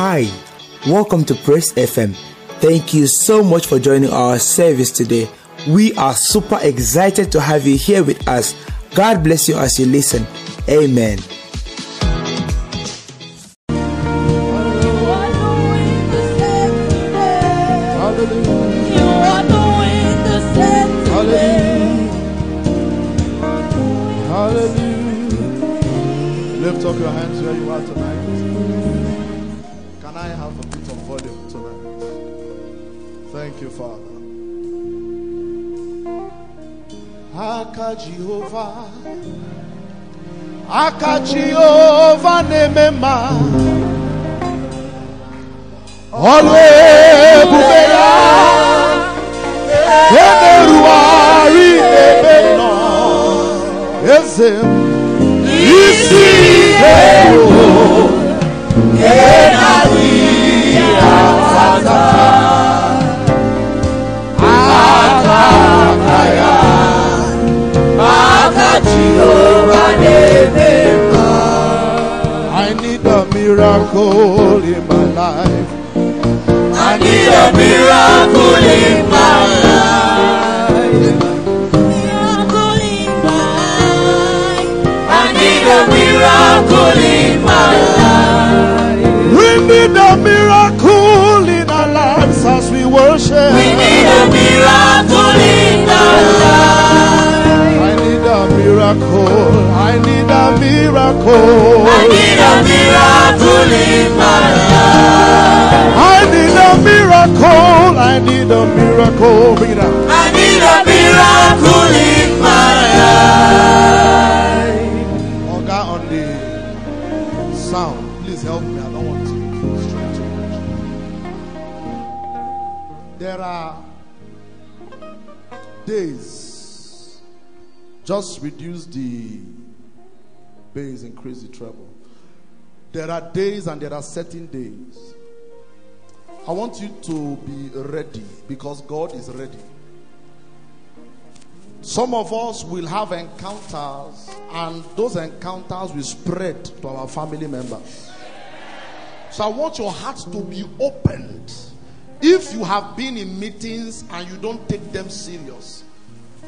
Hi, welcome to Praise FM. Thank you so much for joining our service today. We are super excited to have you here with us. God bless you as you listen. Amen. cateou miracle in my life. I need a miracle in my life. Miracle in my life. I need a miracle in my life. We need a miracle in our lives as we worship. We need a miracle in our life. I need a miracle. I need a miracle. I need a miracle in my life. I need a miracle. I need a miracle. Bring it out. I need a miracle in my life. Just reduce the bass, increase the treble. There are days and there are certain days. I want you to be ready because God is ready. Some of us will have encounters, and those encounters will spread to our family members. So I want your heart to be opened. If you have been in meetings and you don't take them serious,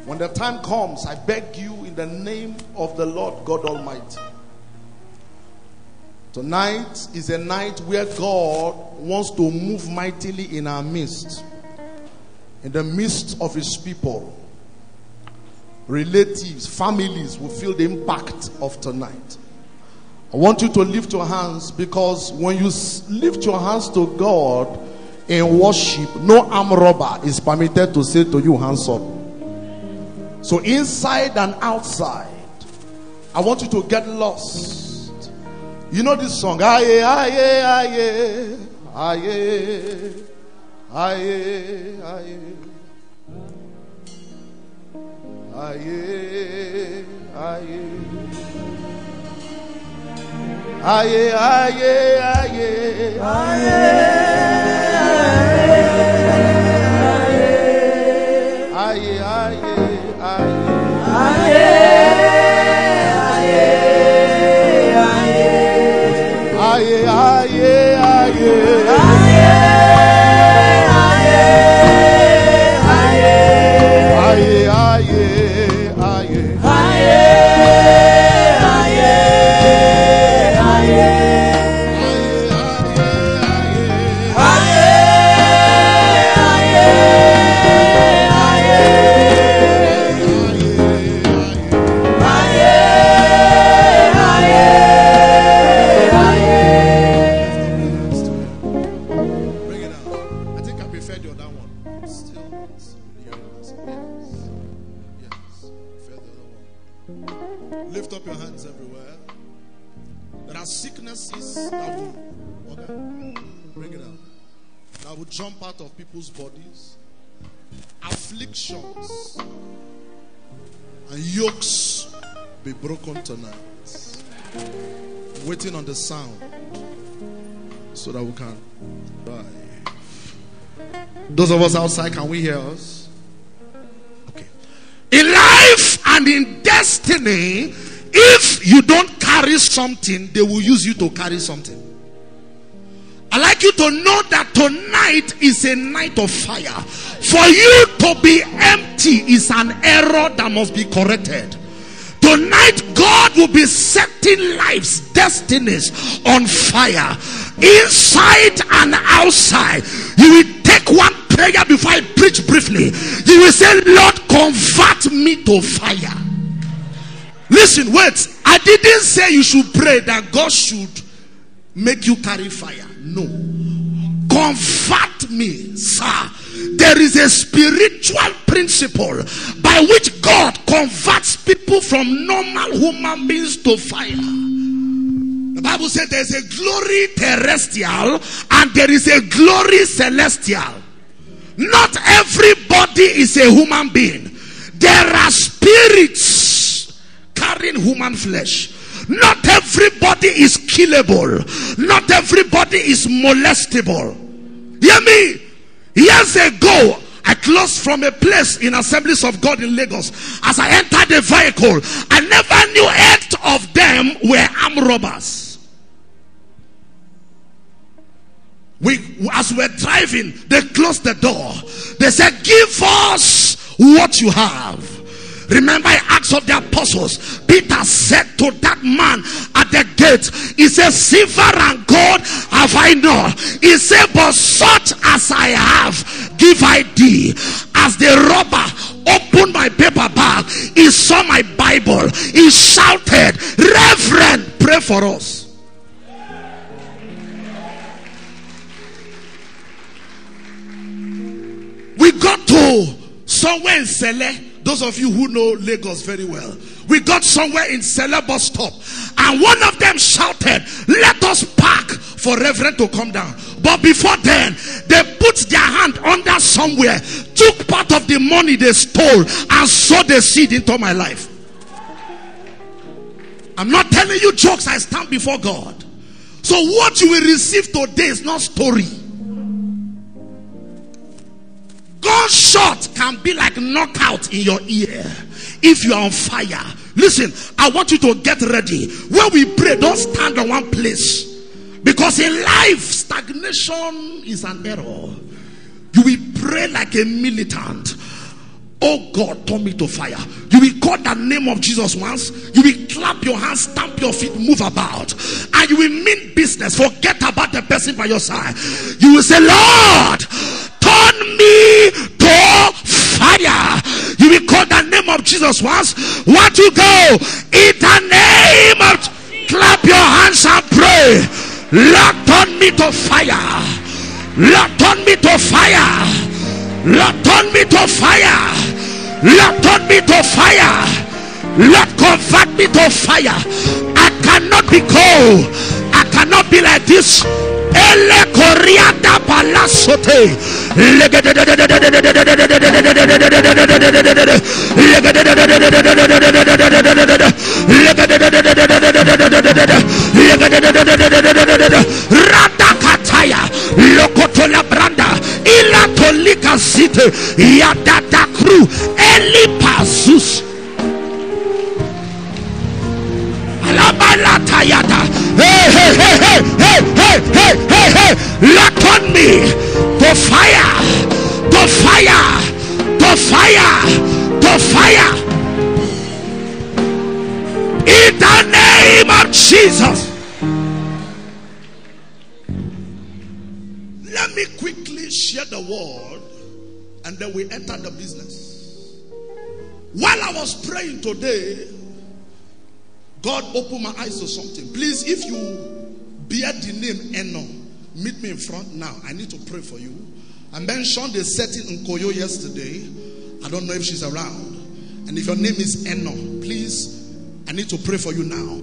when the time comes, I beg you in the name of the Lord God Almighty. Tonight is a night where God wants to move mightily in our midst, in the midst of His people relatives, families will feel the impact of tonight. I want you to lift your hands because when you lift your hands to God in worship, no arm robber is permitted to say to you, hands up. So, inside and outside, I want you to get lost. You know this song? Aye, aye, aye, aye, aye, aye. Aye, aye. Aye, aye, aye. Aye, That will jump out of people's bodies. Afflictions and yokes be broken tonight. Waiting on the sound so that we can drive. Those of us outside, can we hear us? Okay. In life and in destiny, if you don't carry something, they will use you to carry something. I like you to know that tonight is a night of fire. For you to be empty is an error that must be corrected. Tonight, God will be setting lives, destinies on fire, inside and outside. You will take one prayer before I preach briefly. You will say, Lord, convert me to fire. Listen, wait. I didn't say you should pray that God should make you carry fire. No. Convert me, sir. There is a spiritual principle by which God converts people from normal human beings to fire. The Bible says there's a glory terrestrial and there is a glory celestial. Not everybody is a human being. There are spirits carrying human flesh. Not everybody is killable. Not everybody is molestable. Hear me? Years ago, I closed from a place in Assemblies of God in Lagos. As I entered the vehicle, I never knew eight of them were armed robbers. We, as we're driving, they closed the door. They said, Give us what you have. Remember, I asked of the apostles. Peter said to that man at the gate, He said, Silver and gold have I not. He said, But such as I have, give I thee. As the robber opened my paper bag, he saw my Bible. He shouted, Reverend, pray for us. We got to somewhere in Sele. Those of you who know Lagos very well, we got somewhere in Sele bus stop, and one of them shouted, "Let us park for Reverend to come down." But before then, they put their hand under somewhere, took part of the money they stole, and sowed the seed into my life. I'm not telling you jokes. I stand before God. So what you will receive today is not story. Gunshot can be like knockout in your ear if you are on fire. Listen, I want you to get ready. When we pray, don't stand on one place. Because in life, stagnation is an error. You will pray like a militant. Oh God, turn me to fire. You will call the name of Jesus once. You will clap your hands, stamp your feet, move about. And you will mean business. Forget about the person by your side. You will say, Lord, turn me to fire. You will call the name of Jesus once. Want to go in the name of clap your hands and pray. Lord, turn me to fire. Lord, turn me to fire. Lord, turn me to fire. Lord, turn me to fire. Lord, convert me to fire. I cannot be cold. I cannot be like this ele corriada palasote. Ratakataya lokotola branda ilatolika zite yadatakru elipazus alabalatayada Hey, hey, hey, hey, hey, hey, hey, hey, on me to fire, the fire, the fire, the fire. In the name of Jesus. Let me quickly share the word and then we enter the business. While I was praying today, God opened my eyes to something. Please, if you bear the name Eno, meet me in front now. I need to pray for you. I mentioned the setting in Koyo yesterday. I don't know if she's around. And if your name is Eno, please, I need to pray for you now.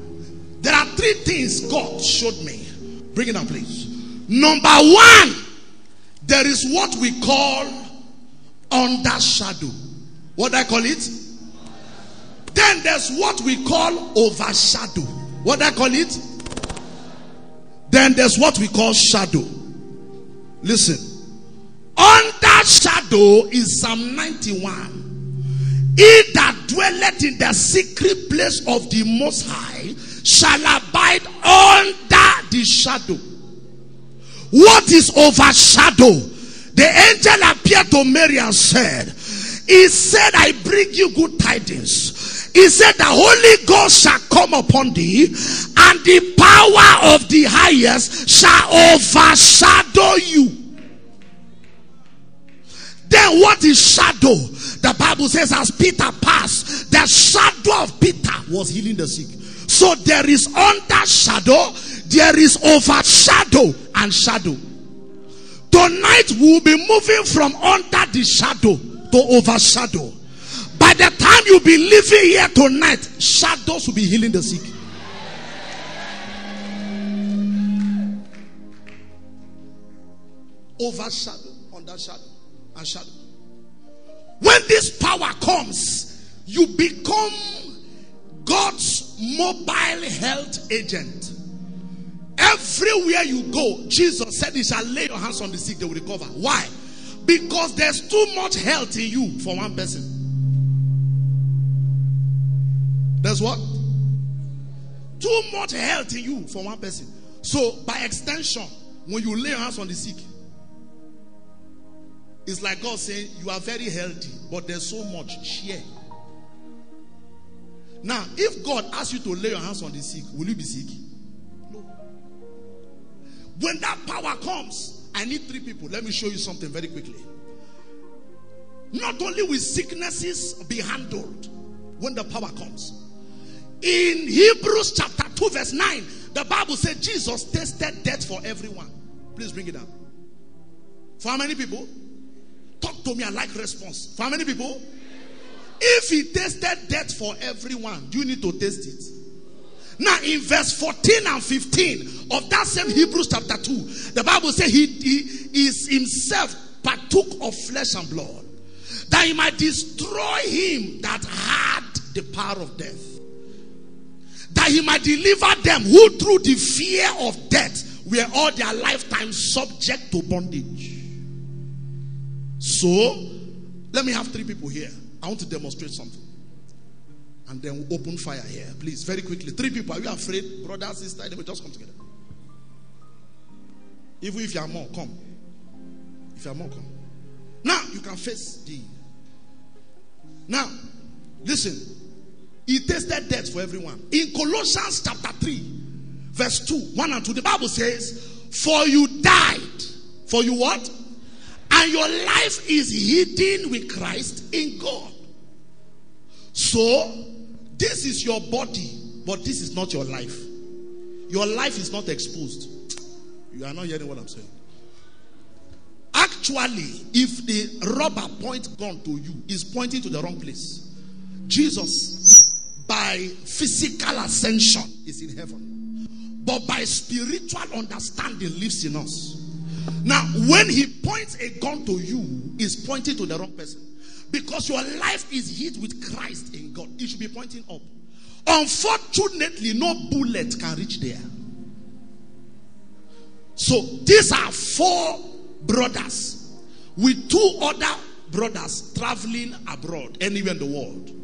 There are three things God showed me. Bring it up, please. Number one, there is what we call under shadow. What I call it? Then there's what we call overshadow. What I call it? Then there's what we call shadow. Listen. Under shadow is Psalm 91. He that dwelleth in the secret place of the Most High shall abide under the shadow. What is overshadow? The angel appeared to Mary and said, He said, I bring you good tidings. He said, The Holy Ghost shall come upon thee, and the power of the highest shall overshadow you. Then what is shadow? The Bible says, as Peter passed, the shadow of Peter was healing the sick. So there is under shadow, there is overshadow and shadow. Tonight we'll be moving from under the shadow to overshadow. You'll be living here tonight, shadows will be healing the sick. Overshadow, under shadow, and shadow. When this power comes, you become God's mobile health agent. Everywhere you go, Jesus said, "He shall lay your hands on the sick; they will recover." Why? Because there's too much health in you for one person. There's what? Too much health in you for one person. So, by extension, when you lay hands on the sick, it's like God saying, You are very healthy, but there's so much. Share. Now, if God asks you to lay your hands on the sick, will you be sick? No. When that power comes, I need three people. Let me show you something very quickly. Not only will sicknesses be handled when the power comes. In Hebrews chapter 2, verse 9, the Bible said Jesus tasted death for everyone. Please bring it up. For how many people? Talk to me, I like response. For how many people? If he tasted death for everyone, you need to taste it? Now, in verse 14 and 15 of that same Hebrews chapter 2, the Bible says he, he is himself partook of flesh and blood, that he might destroy him that had the power of death, that he might deliver them who, through the fear of death, were all their lifetime subject to bondage. So, let me have three people here. I want to demonstrate something. And then we'll open fire here. Please, very quickly. Three people. Are you afraid? Brother, sister, they will just come together. Even if you are more, come. If you are more, come. Now you can face the. Now, listen. He tasted death for everyone. In Colossians chapter 3, verse 2, 1 and 2, the Bible says, For you died. For you what? And your life is hidden with Christ in God. So, this is your body, but this is not your life. Your life is not exposed. You are not hearing what I'm saying. Actually, if the rubber point gun to you, is pointing to the wrong place. Jesus, by physical ascension, is in heaven, but by spiritual understanding, lives in us. Now, when he points a gun to you, is pointing to the wrong person. Because your life is hid with Christ in God. It should be pointing up. Unfortunately, no bullet can reach there. So these are four brothers with two other brothers traveling abroad, anywhere in the world.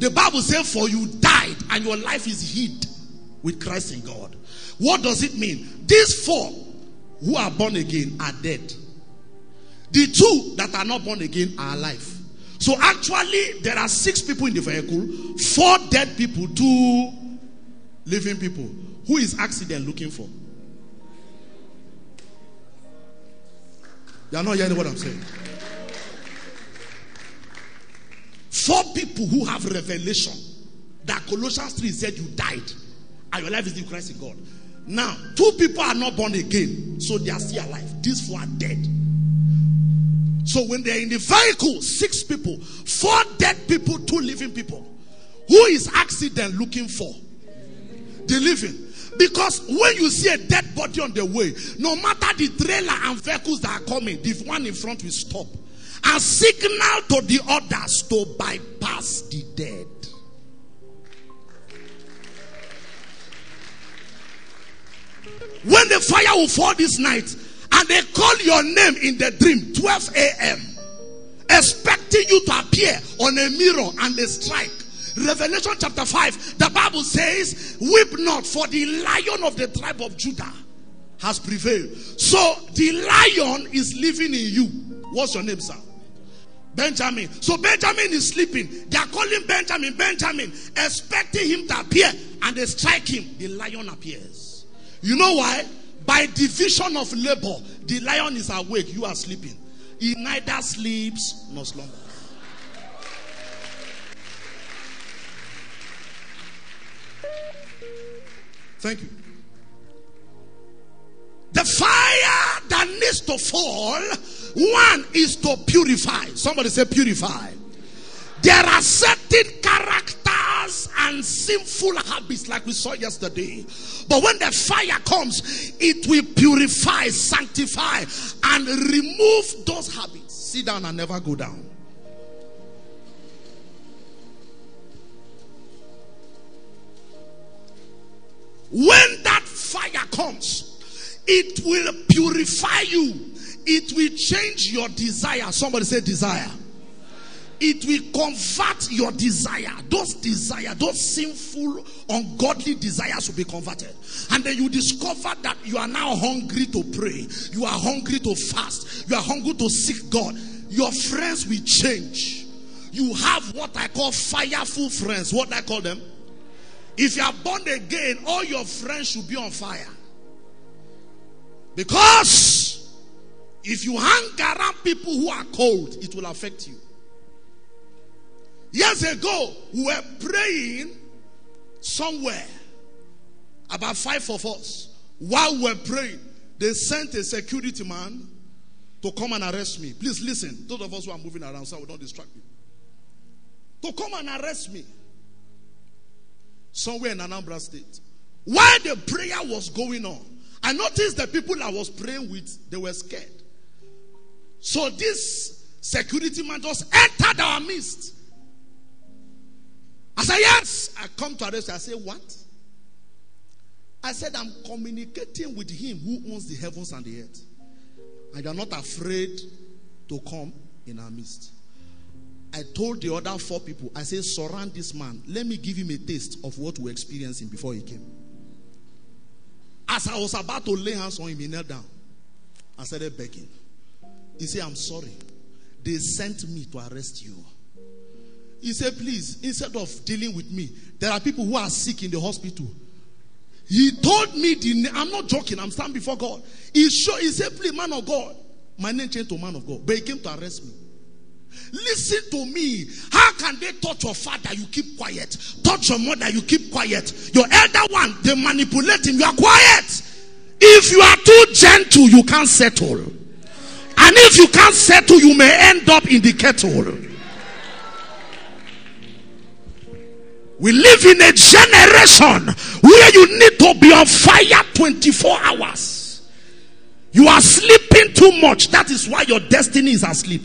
The Bible says, For you died, and your life is hid with Christ in God. What does it mean? These four who are born again are dead. The two that are not born again are alive. So actually, there are six people in the vehicle, four dead people, two living people. Who is accident looking for? You are not hearing what I'm saying. Four people who have revelation that Colossians 3 said you died and your life is in Christ in God. Now, two people are not born again, so they are still alive. These four are dead. So when they're in the vehicle, six people, four dead people, two living people. Who is accident looking for? The living. Because when you see a dead body on the way, no matter the trailer and vehicles that are coming, the one in front will stop and signal to the others to bypass the dead. When the fire will fall this night and they call your name in the dream, 12 a.m., expecting you to appear on a mirror and they strike. Revelation chapter 5, the Bible says, Weep not, for the lion of the tribe of Judah has prevailed. So the lion is living in you. What's your name, sir? Benjamin. So Benjamin is sleeping. They are calling Benjamin, Benjamin, expecting him to appear, and they strike him. The lion appears. You know why? By division of labor, the lion is awake, you are sleeping. He neither sleeps nor slumbers. Thank you. The fire that needs to fall, one is to purify. Somebody say purify. There are certain characters and sinful habits, like we saw yesterday. But when the fire comes, it will purify, sanctify, and remove those habits. Sit down and never go down. When that fire comes, it will purify you. It will change your desire. Somebody say desire. It will convert your desire. Those desire, those sinful, ungodly desires will be converted. And then you discover that you are now hungry to pray. You are hungry to fast. You are hungry to seek God. Your friends will change. You have what I call fireful friends. What I call them? If you are born again, all your friends should be on fire. Because if you hang around people who are cold, it will affect you. Years ago, we were praying somewhere. About five of us. While we were praying, they sent a security man to come and arrest me. Please listen. Those of us who are moving around, so we don't distract you. To come and arrest me. Somewhere in Anambra State. While the prayer was going on, I noticed the people I was praying with, they were scared. So this security man just entered our midst. I said, Yes. I come to arrest. I say, What? I said, I'm communicating with him who owns the heavens and the earth. And you're not afraid to come in our midst. I told the other four people, I said, surround this man. Let me give him a taste of what we're experiencing before he came. As I was about to lay hands on him, he knelt down. I started begging. He said, I'm sorry. They sent me to arrest you. He said, please, instead of dealing with me, there are people who are sick in the hospital. He told me the I'm not joking, I'm standing before God. He showed, he said, please, man of God. My name changed to man of God. But he came to arrest me. Listen to me. How can they touch your father? You keep quiet. Touch your mother, you keep quiet. Your elder one, they manipulate him. You are quiet. If you are too gentle, you can't settle. And if you can't settle, you may end up in the kettle. We live in a generation where you need to be on fire 24 hours. You are sleeping too much. That is why your destiny is asleep.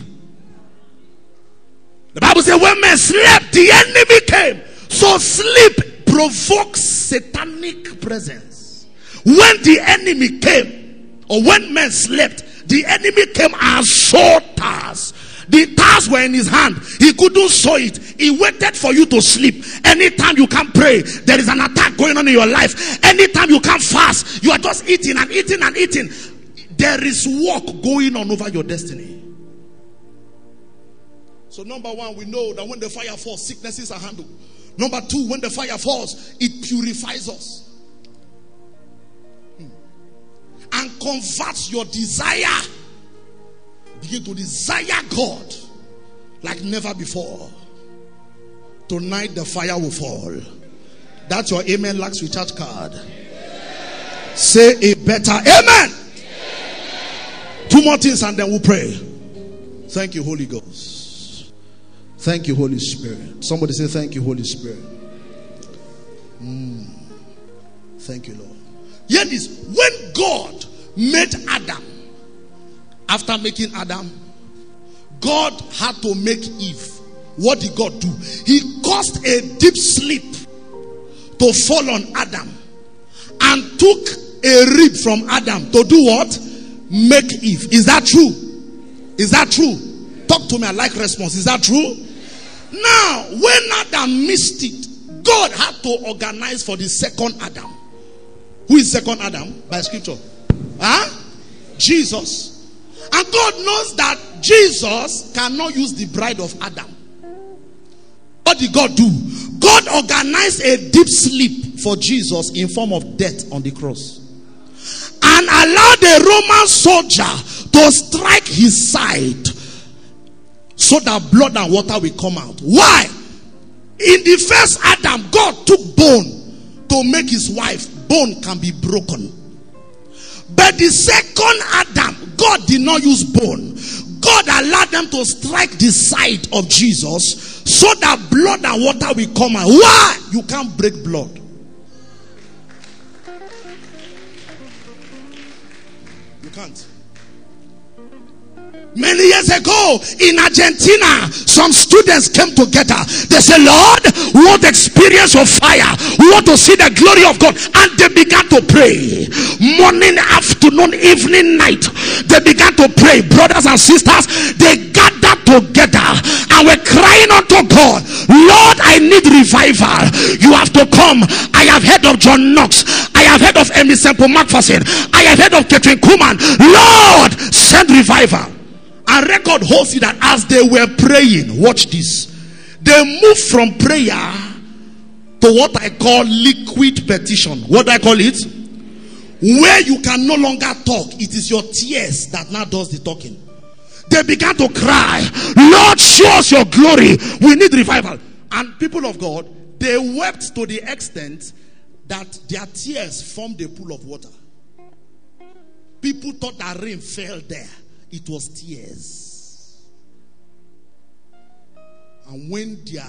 The Bible says, when men slept, the enemy came. So sleep provokes satanic presence. When the enemy came, or when men slept, the enemy came and saw tasks. The tasks were in his hand. He couldn't saw it. He waited for you to sleep. Anytime you can pray, there is an attack going on in your life. Anytime you can fast, you are just eating and eating and eating. There is work going on over your destiny. So, number one, we know that when the fire falls, sicknesses are handled. Number two, when the fire falls, it purifies us hmm. and converts your desire. Begin to desire God like never before. Tonight, the fire will fall. That's your amen Lux recharge card. Say a better amen. amen. Two more things and then we'll pray. Thank you, Holy Ghost. Thank you, Holy Spirit. Somebody say, Thank you, Holy Spirit. Mm. Thank you, Lord. Hear this. When God made Adam, after making Adam, God had to make Eve. What did God do? He caused a deep sleep to fall on Adam and took a rib from Adam to do what? Make Eve. Is that true? Is that true? Talk to me. I like response. Is that true? Now, when Adam missed it, God had to organize for the second Adam. Who is second Adam? By scripture. Huh? Jesus. And God knows that Jesus cannot use the bride of Adam. What did God do? God organized a deep sleep for Jesus in form of death on the cross. And allowed a Roman soldier to strike his side so that blood and water will come out. Why? In the first Adam, God took bone to make his wife. Bone can be broken. But the second Adam, God did not use bone. God allowed them to strike the side of Jesus so that blood and water will come out. Why? You can't break blood. You can't. Many years ago in Argentina, some students came together. They said, Lord, we want experience of fire. We want to see the glory of God. And they began to pray. Morning, afternoon, evening, night. They began to pray. Brothers and sisters, they gathered together and were crying unto God, Lord, I need revival. You have to come. I have heard of John Knox. I have heard of Aimee Semple McPherson. I have heard of Kathryn Kuhlman. Lord, send revival. And record holds it that as they were praying, watch this. They moved from prayer to what I call liquid petition. What do I call it? Where you can no longer talk. It is your tears that now does the talking. They began to cry, Lord, show us your glory. We need revival. And people of God, they wept to the extent that their tears formed a pool of water. People thought that rain fell there. It was tears. And when their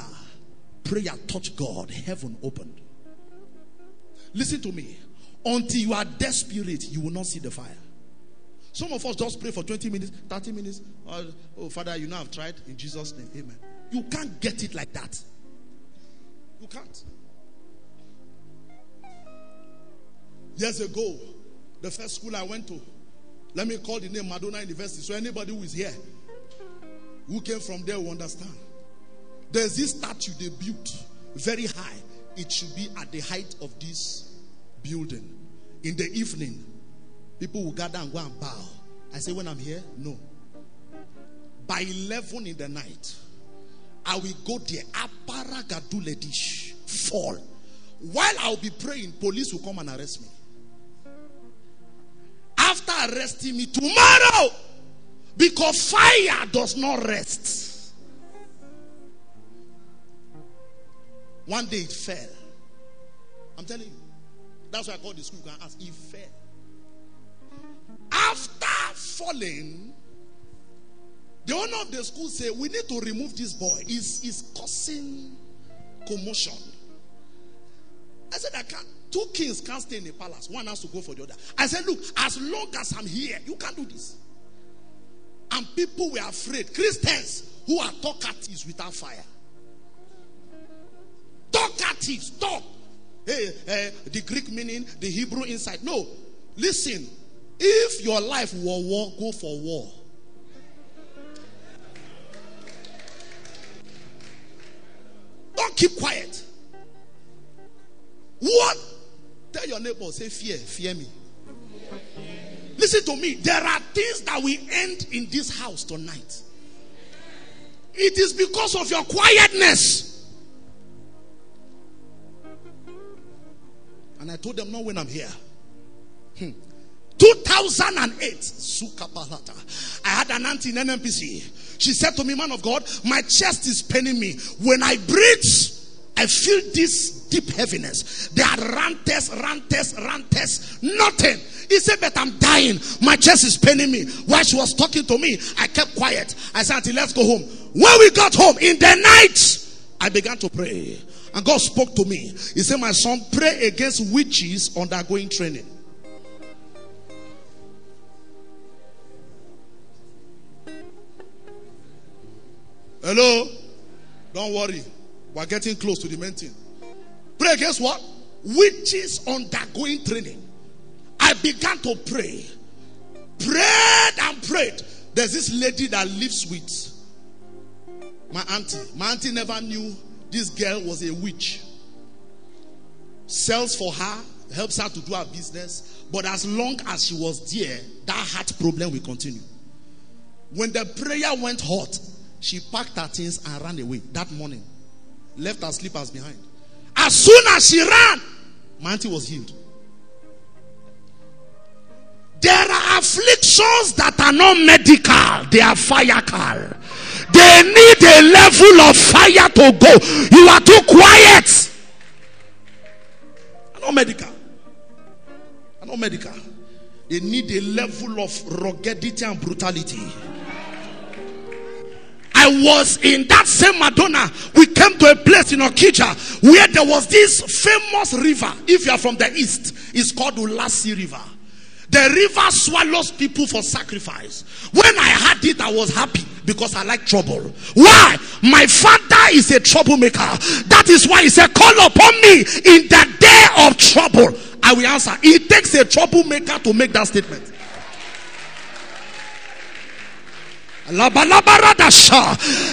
prayer touched God, heaven opened. Listen to me. Until you are desperate, you will not see the fire. Some of us just pray for 20 minutes, 30 minutes. Oh, oh, Father, you know I've tried. In Jesus' name, amen. You can't get it like that. You can't. Years ago, the first school I went to, let me call the name Madonna University. So anybody who is here, who came from there will understand. There's this statue they built very high. It should be at the height of this building. In the evening, people will gather and go and bow. I say, when I'm here, no. By 11 in the night, I will go there. Aparagaduledish. Fall. While I'll be praying, police will come and arrest me. Arresting me tomorrow, because fire does not rest. One day it fell. I'm telling you. That's why I call the school. You can ask. It fell. After falling, the owner of the school said, We need to remove this boy. He's, he's causing commotion. I said, I can't. Two kings can't stay in a palace. One has to go for the other. I said, Look, as long as I'm here, you can't do this. And people were afraid. Christians who are talkatives without fire. Talkatives, talk. Hey, hey, the Greek meaning, the Hebrew inside. No, listen. If your life were war, go for war. Don't keep quiet. What? Tell your neighbor, say fear, fear me. Listen to me. There are things that we end in this house tonight. It is because of your quietness. And I told them, not when I'm here. Hmm. 2008, Sukapalata. I had an auntie in NNPC. She said to me, Man of God, my chest is paining me. When I breathe, I feel this deep heaviness. There are rantes, rantes, rantes, nothing. He said, But I'm dying. My chest is paining me. While she was talking to me, I kept quiet. I said, Auntie, let's go home. When we got home in the night, I began to pray. And God spoke to me. He said, My son, pray against witches undergoing training. Hello? Don't worry. We're getting close to the main thing. Pray against what? Witches undergoing training. I began to pray. Prayed and prayed. There's this lady that lives with my auntie. My auntie never knew this girl was a witch. Sells for her helps her to do her business. But as long as she was there, that heart problem will continue. When the prayer went hot, she packed her things and ran away that morning. Left her slippers behind. As soon as she ran, my auntie was healed. There are afflictions that are not medical, they are firecal. They need a level of fire to go. You are too quiet. Not medical. Not medical. They need a level of ruggedity and brutality. I was in that same Madonna. We came to a place in Okija where there was this famous river. If you are from the east, it's called Ulasi River. The river swallows people for sacrifice. When I had it, I was happy because I like trouble. Why? My father is a troublemaker. That is why he said, Call upon me in the day of trouble. I will answer. It takes a troublemaker to make that statement.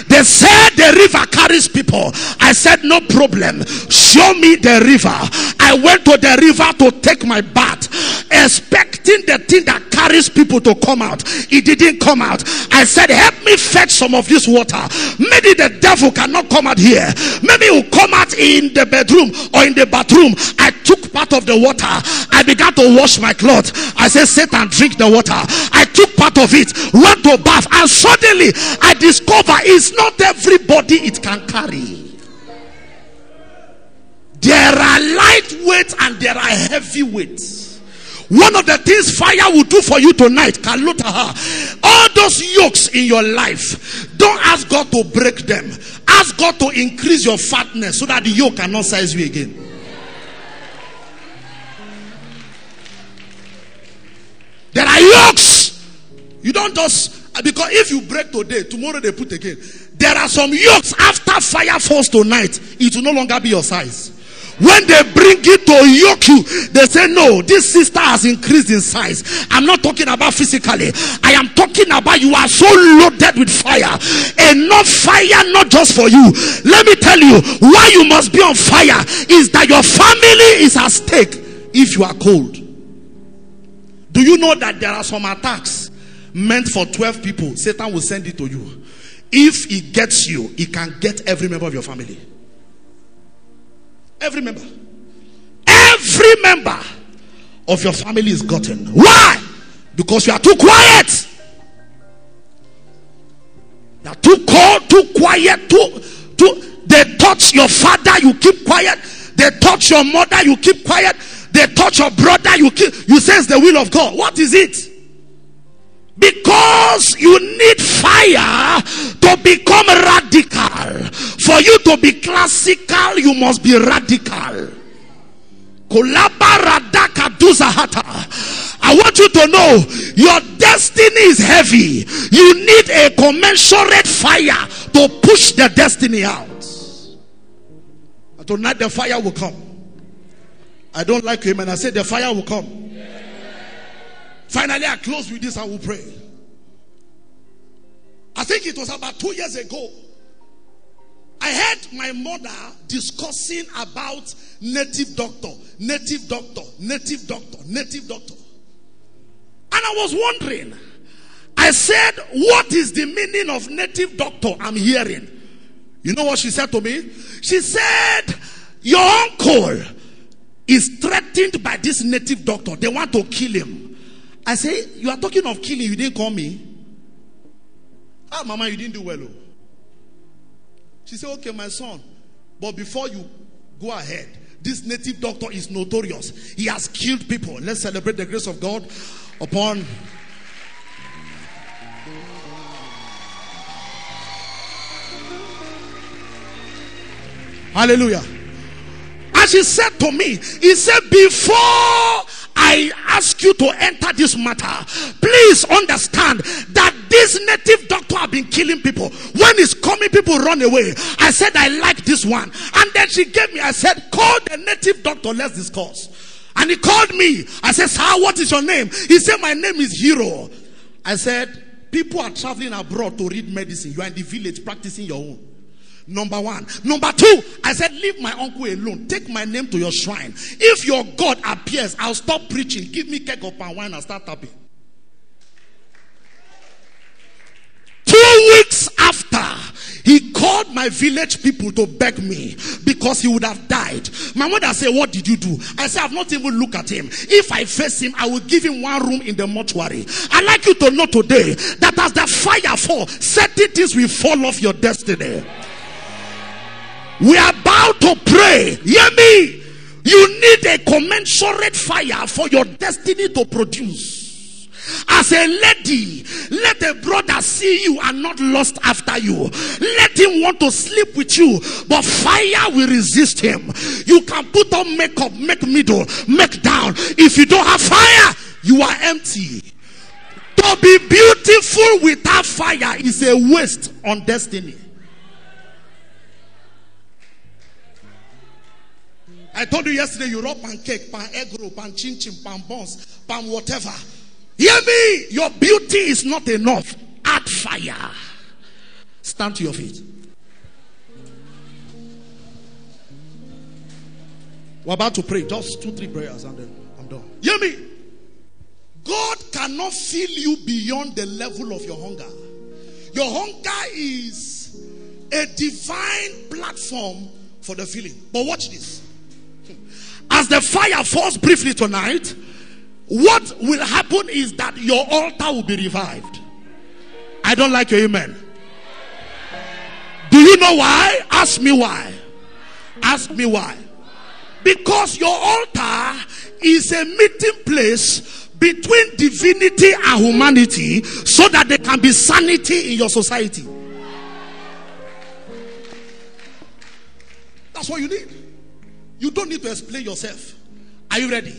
They said the river carries people. I said, No problem. Show me the river. I went to the river to take my bath, expecting the thing that carries people to come out. It didn't come out. I said, Help me fetch some of this water. Maybe the devil cannot come out here. Maybe he will come out in the bedroom or in the bathroom. I took part of the water. I began to wash my clothes. I said, Satan, drink the water. I took part of it, went to bath, and suddenly I discover it's not everybody it can carry. There are lightweight and there are heavyweights. One of the things fire will do for you tonight, all those yokes in your life, don't ask God to break them. Ask God to increase your fatness so that the yoke cannot size you again. There are yokes. You don't just because if you break today, tomorrow they put again. There are some yokes after fire falls tonight, it will no longer be your size. When they bring it to yoke you, they say, No, this sister has increased in size. I'm not talking about physically, I am talking about you are so loaded with fire. Enough fire, not just for you. Let me tell you why you must be on fire is that your family is at stake if you are cold. Do you know that there are some attacks meant for 12 people? Satan will send it to you. If he gets you, he can get every member of your family. Every member. Every member of your family is gotten. Why? Because you are too quiet. You are too cold, too quiet, too, too. They touch your father, you keep quiet. They touch your mother, you keep quiet. They touch your brother, you keep. You sense the will of God. What is it? Because you need fire to become radical. For you to be classical, you must be radical. I want you to know your destiny is heavy. You need a commensurate fire to push the destiny out. tonight the fire will come. I don't like him, and I said the fire will come. Finally, I close with this I will pray. I think it was about two years ago. I heard my mother discussing about native doctor, native doctor, native doctor, native doctor. And I was wondering, I said, What is the meaning of native doctor I'm hearing? You know what she said to me? She said, Your uncle is threatened by this native doctor. They want to kill him. I say, You are talking of killing, you didn't call me. Ah, Mama, you didn't do well. Oh. She said, Okay, my son. But before you go ahead, this native doctor is notorious. He has killed people. Let's celebrate the grace of God upon. Hallelujah. And she said to me, He said, Before I ask you to enter this matter. Please understand that this native doctor have been killing people. When he's coming, people run away. I said, I like this one. And then she gave me, I said, call the native doctor, let's discuss. And he called me. I said, Sir, what is your name? He said, My name is Hero. I said, People are traveling abroad to read medicine. You are in the village practicing your own. Number one. Number two, I said, leave my uncle alone. Take my name to your shrine. If your God appears, I'll stop preaching. Give me cake of palm wine and start tapping. Two weeks after, he called my village people to beg me because he would have died. My mother said, What did you do? I said, I've not even looked at him. If I face him, I will give him one room in the mortuary. I'd like you to know today that as the fire fall, certain things will fall off your destiny. We are about to pray. Hear me. You need a commensurate fire for your destiny to produce. As a lady, let a brother see you and not lust after you. Let him want to sleep with you, but fire will resist him. You can put on makeup, make middle, make down. If you don't have fire, you are empty. To be beautiful without fire is a waste on destiny. I told you yesterday you rub pancake, pan egg roll, pan chin chin, pan buns, pan whatever. Hear me. Your beauty is not enough. Add fire. Stand to your feet. We're about to pray. Just two, three prayers and then I'm done. Hear me. God cannot fill you beyond the level of your hunger. Your hunger is a divine platform for the feeling. But watch this. As the fire falls briefly tonight, what will happen is that your altar will be revived. I don't like your amen. Do you know why? Ask me why. Ask me why. Because your altar is a meeting place between divinity and humanity so that there can be sanity in your society. That's what you need. You don't need to explain yourself. Are you ready?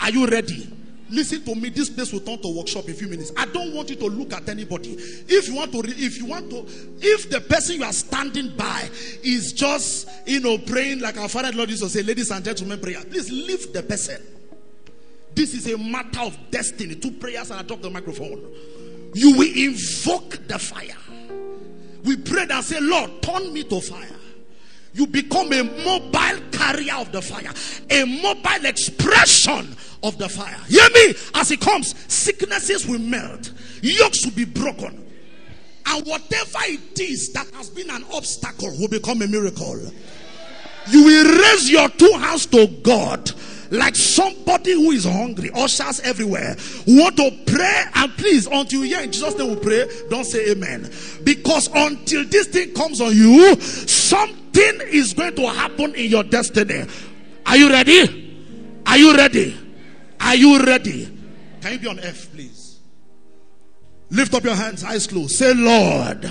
Are you ready? Listen to me. This place will turn to workshop in a few minutes. I don't want you to look at anybody. If you want to, if you want to, if the person you are standing by is just, you know, praying like our Father Lord used to say, ladies and gentlemen, prayer. Please leave the person. This is a matter of destiny. Two prayers and I drop the microphone. You will invoke the fire. We pray and say, Lord, turn me to fire you become a mobile carrier of the fire, a mobile expression of the fire. Hear me? As it comes, sicknesses will melt, yokes will be broken, and whatever it is that has been an obstacle will become a miracle. You will raise your two hands to God like somebody who is hungry. Ushers everywhere want to pray and please, until you hear in Jesus' name we pray, don't say amen. Because until this thing comes on you, something is going to happen in your destiny. Are you ready? Are you ready? Are you ready? Can you be on F, please? Lift up your hands, eyes closed. Say, Lord.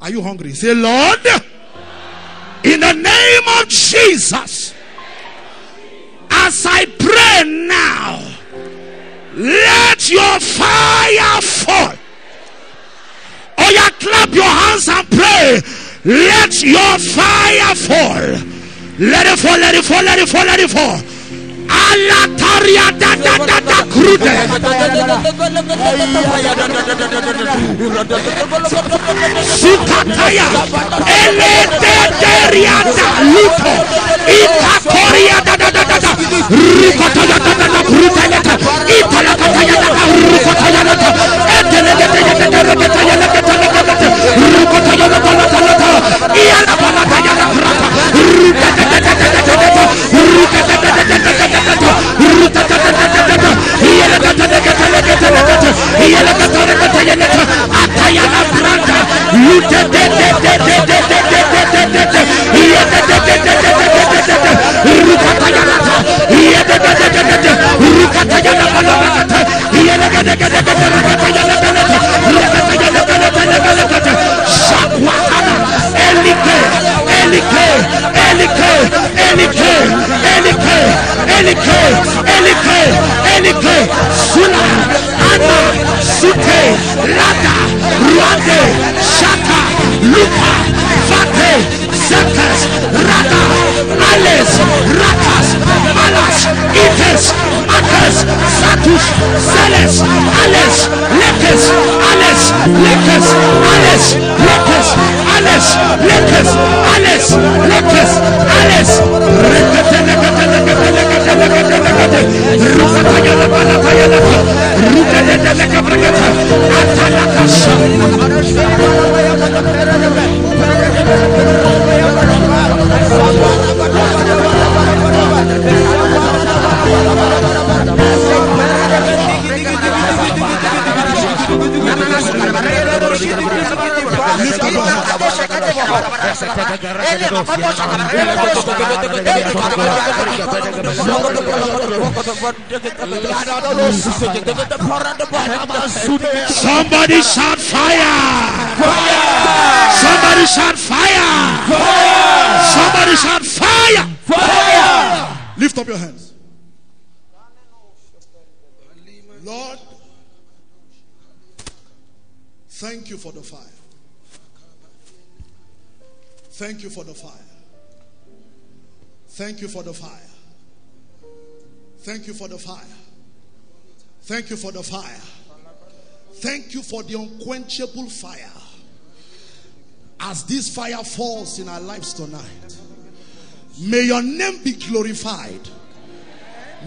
Are you hungry? Say, Lord. In the name of Jesus as I pray now, let your fire fall. Oh, yeah, clap your hands and pray. Let your fire fall. Let it fall, let it fall, let it fall, let it fall. Alataria da da da da crude. Sukataya. Ele de deria da luto. Itakoria da da da da da. Rikotaya da da da crude leta. Itala kataya da da rikotaya da Rukatayana any pain, any Sula, Anna, Sute, Rata Ruande, Shaka, Luka, Fate Zetes, Rata Ales, Ratas, Malas, Ites, Mates, Satus, Zeles, Ales, Lekes, Ales, Lekes, Ales, Lekes, Ales, Lekes, Ales, Lekes, Ales, Reketen, Atalakasha. Somebody shout fire! Fire! Somebody shout fire! Fire! Somebody shout fire! Fire! Lift up your hands. Lord, thank you for the fire. Thank you for the fire. Thank you for the fire. Thank you for the fire. Thank you for the fire. Thank you for the unquenchable fire. As this fire falls in our lives tonight, may your name be glorified.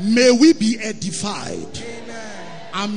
May we be edified. May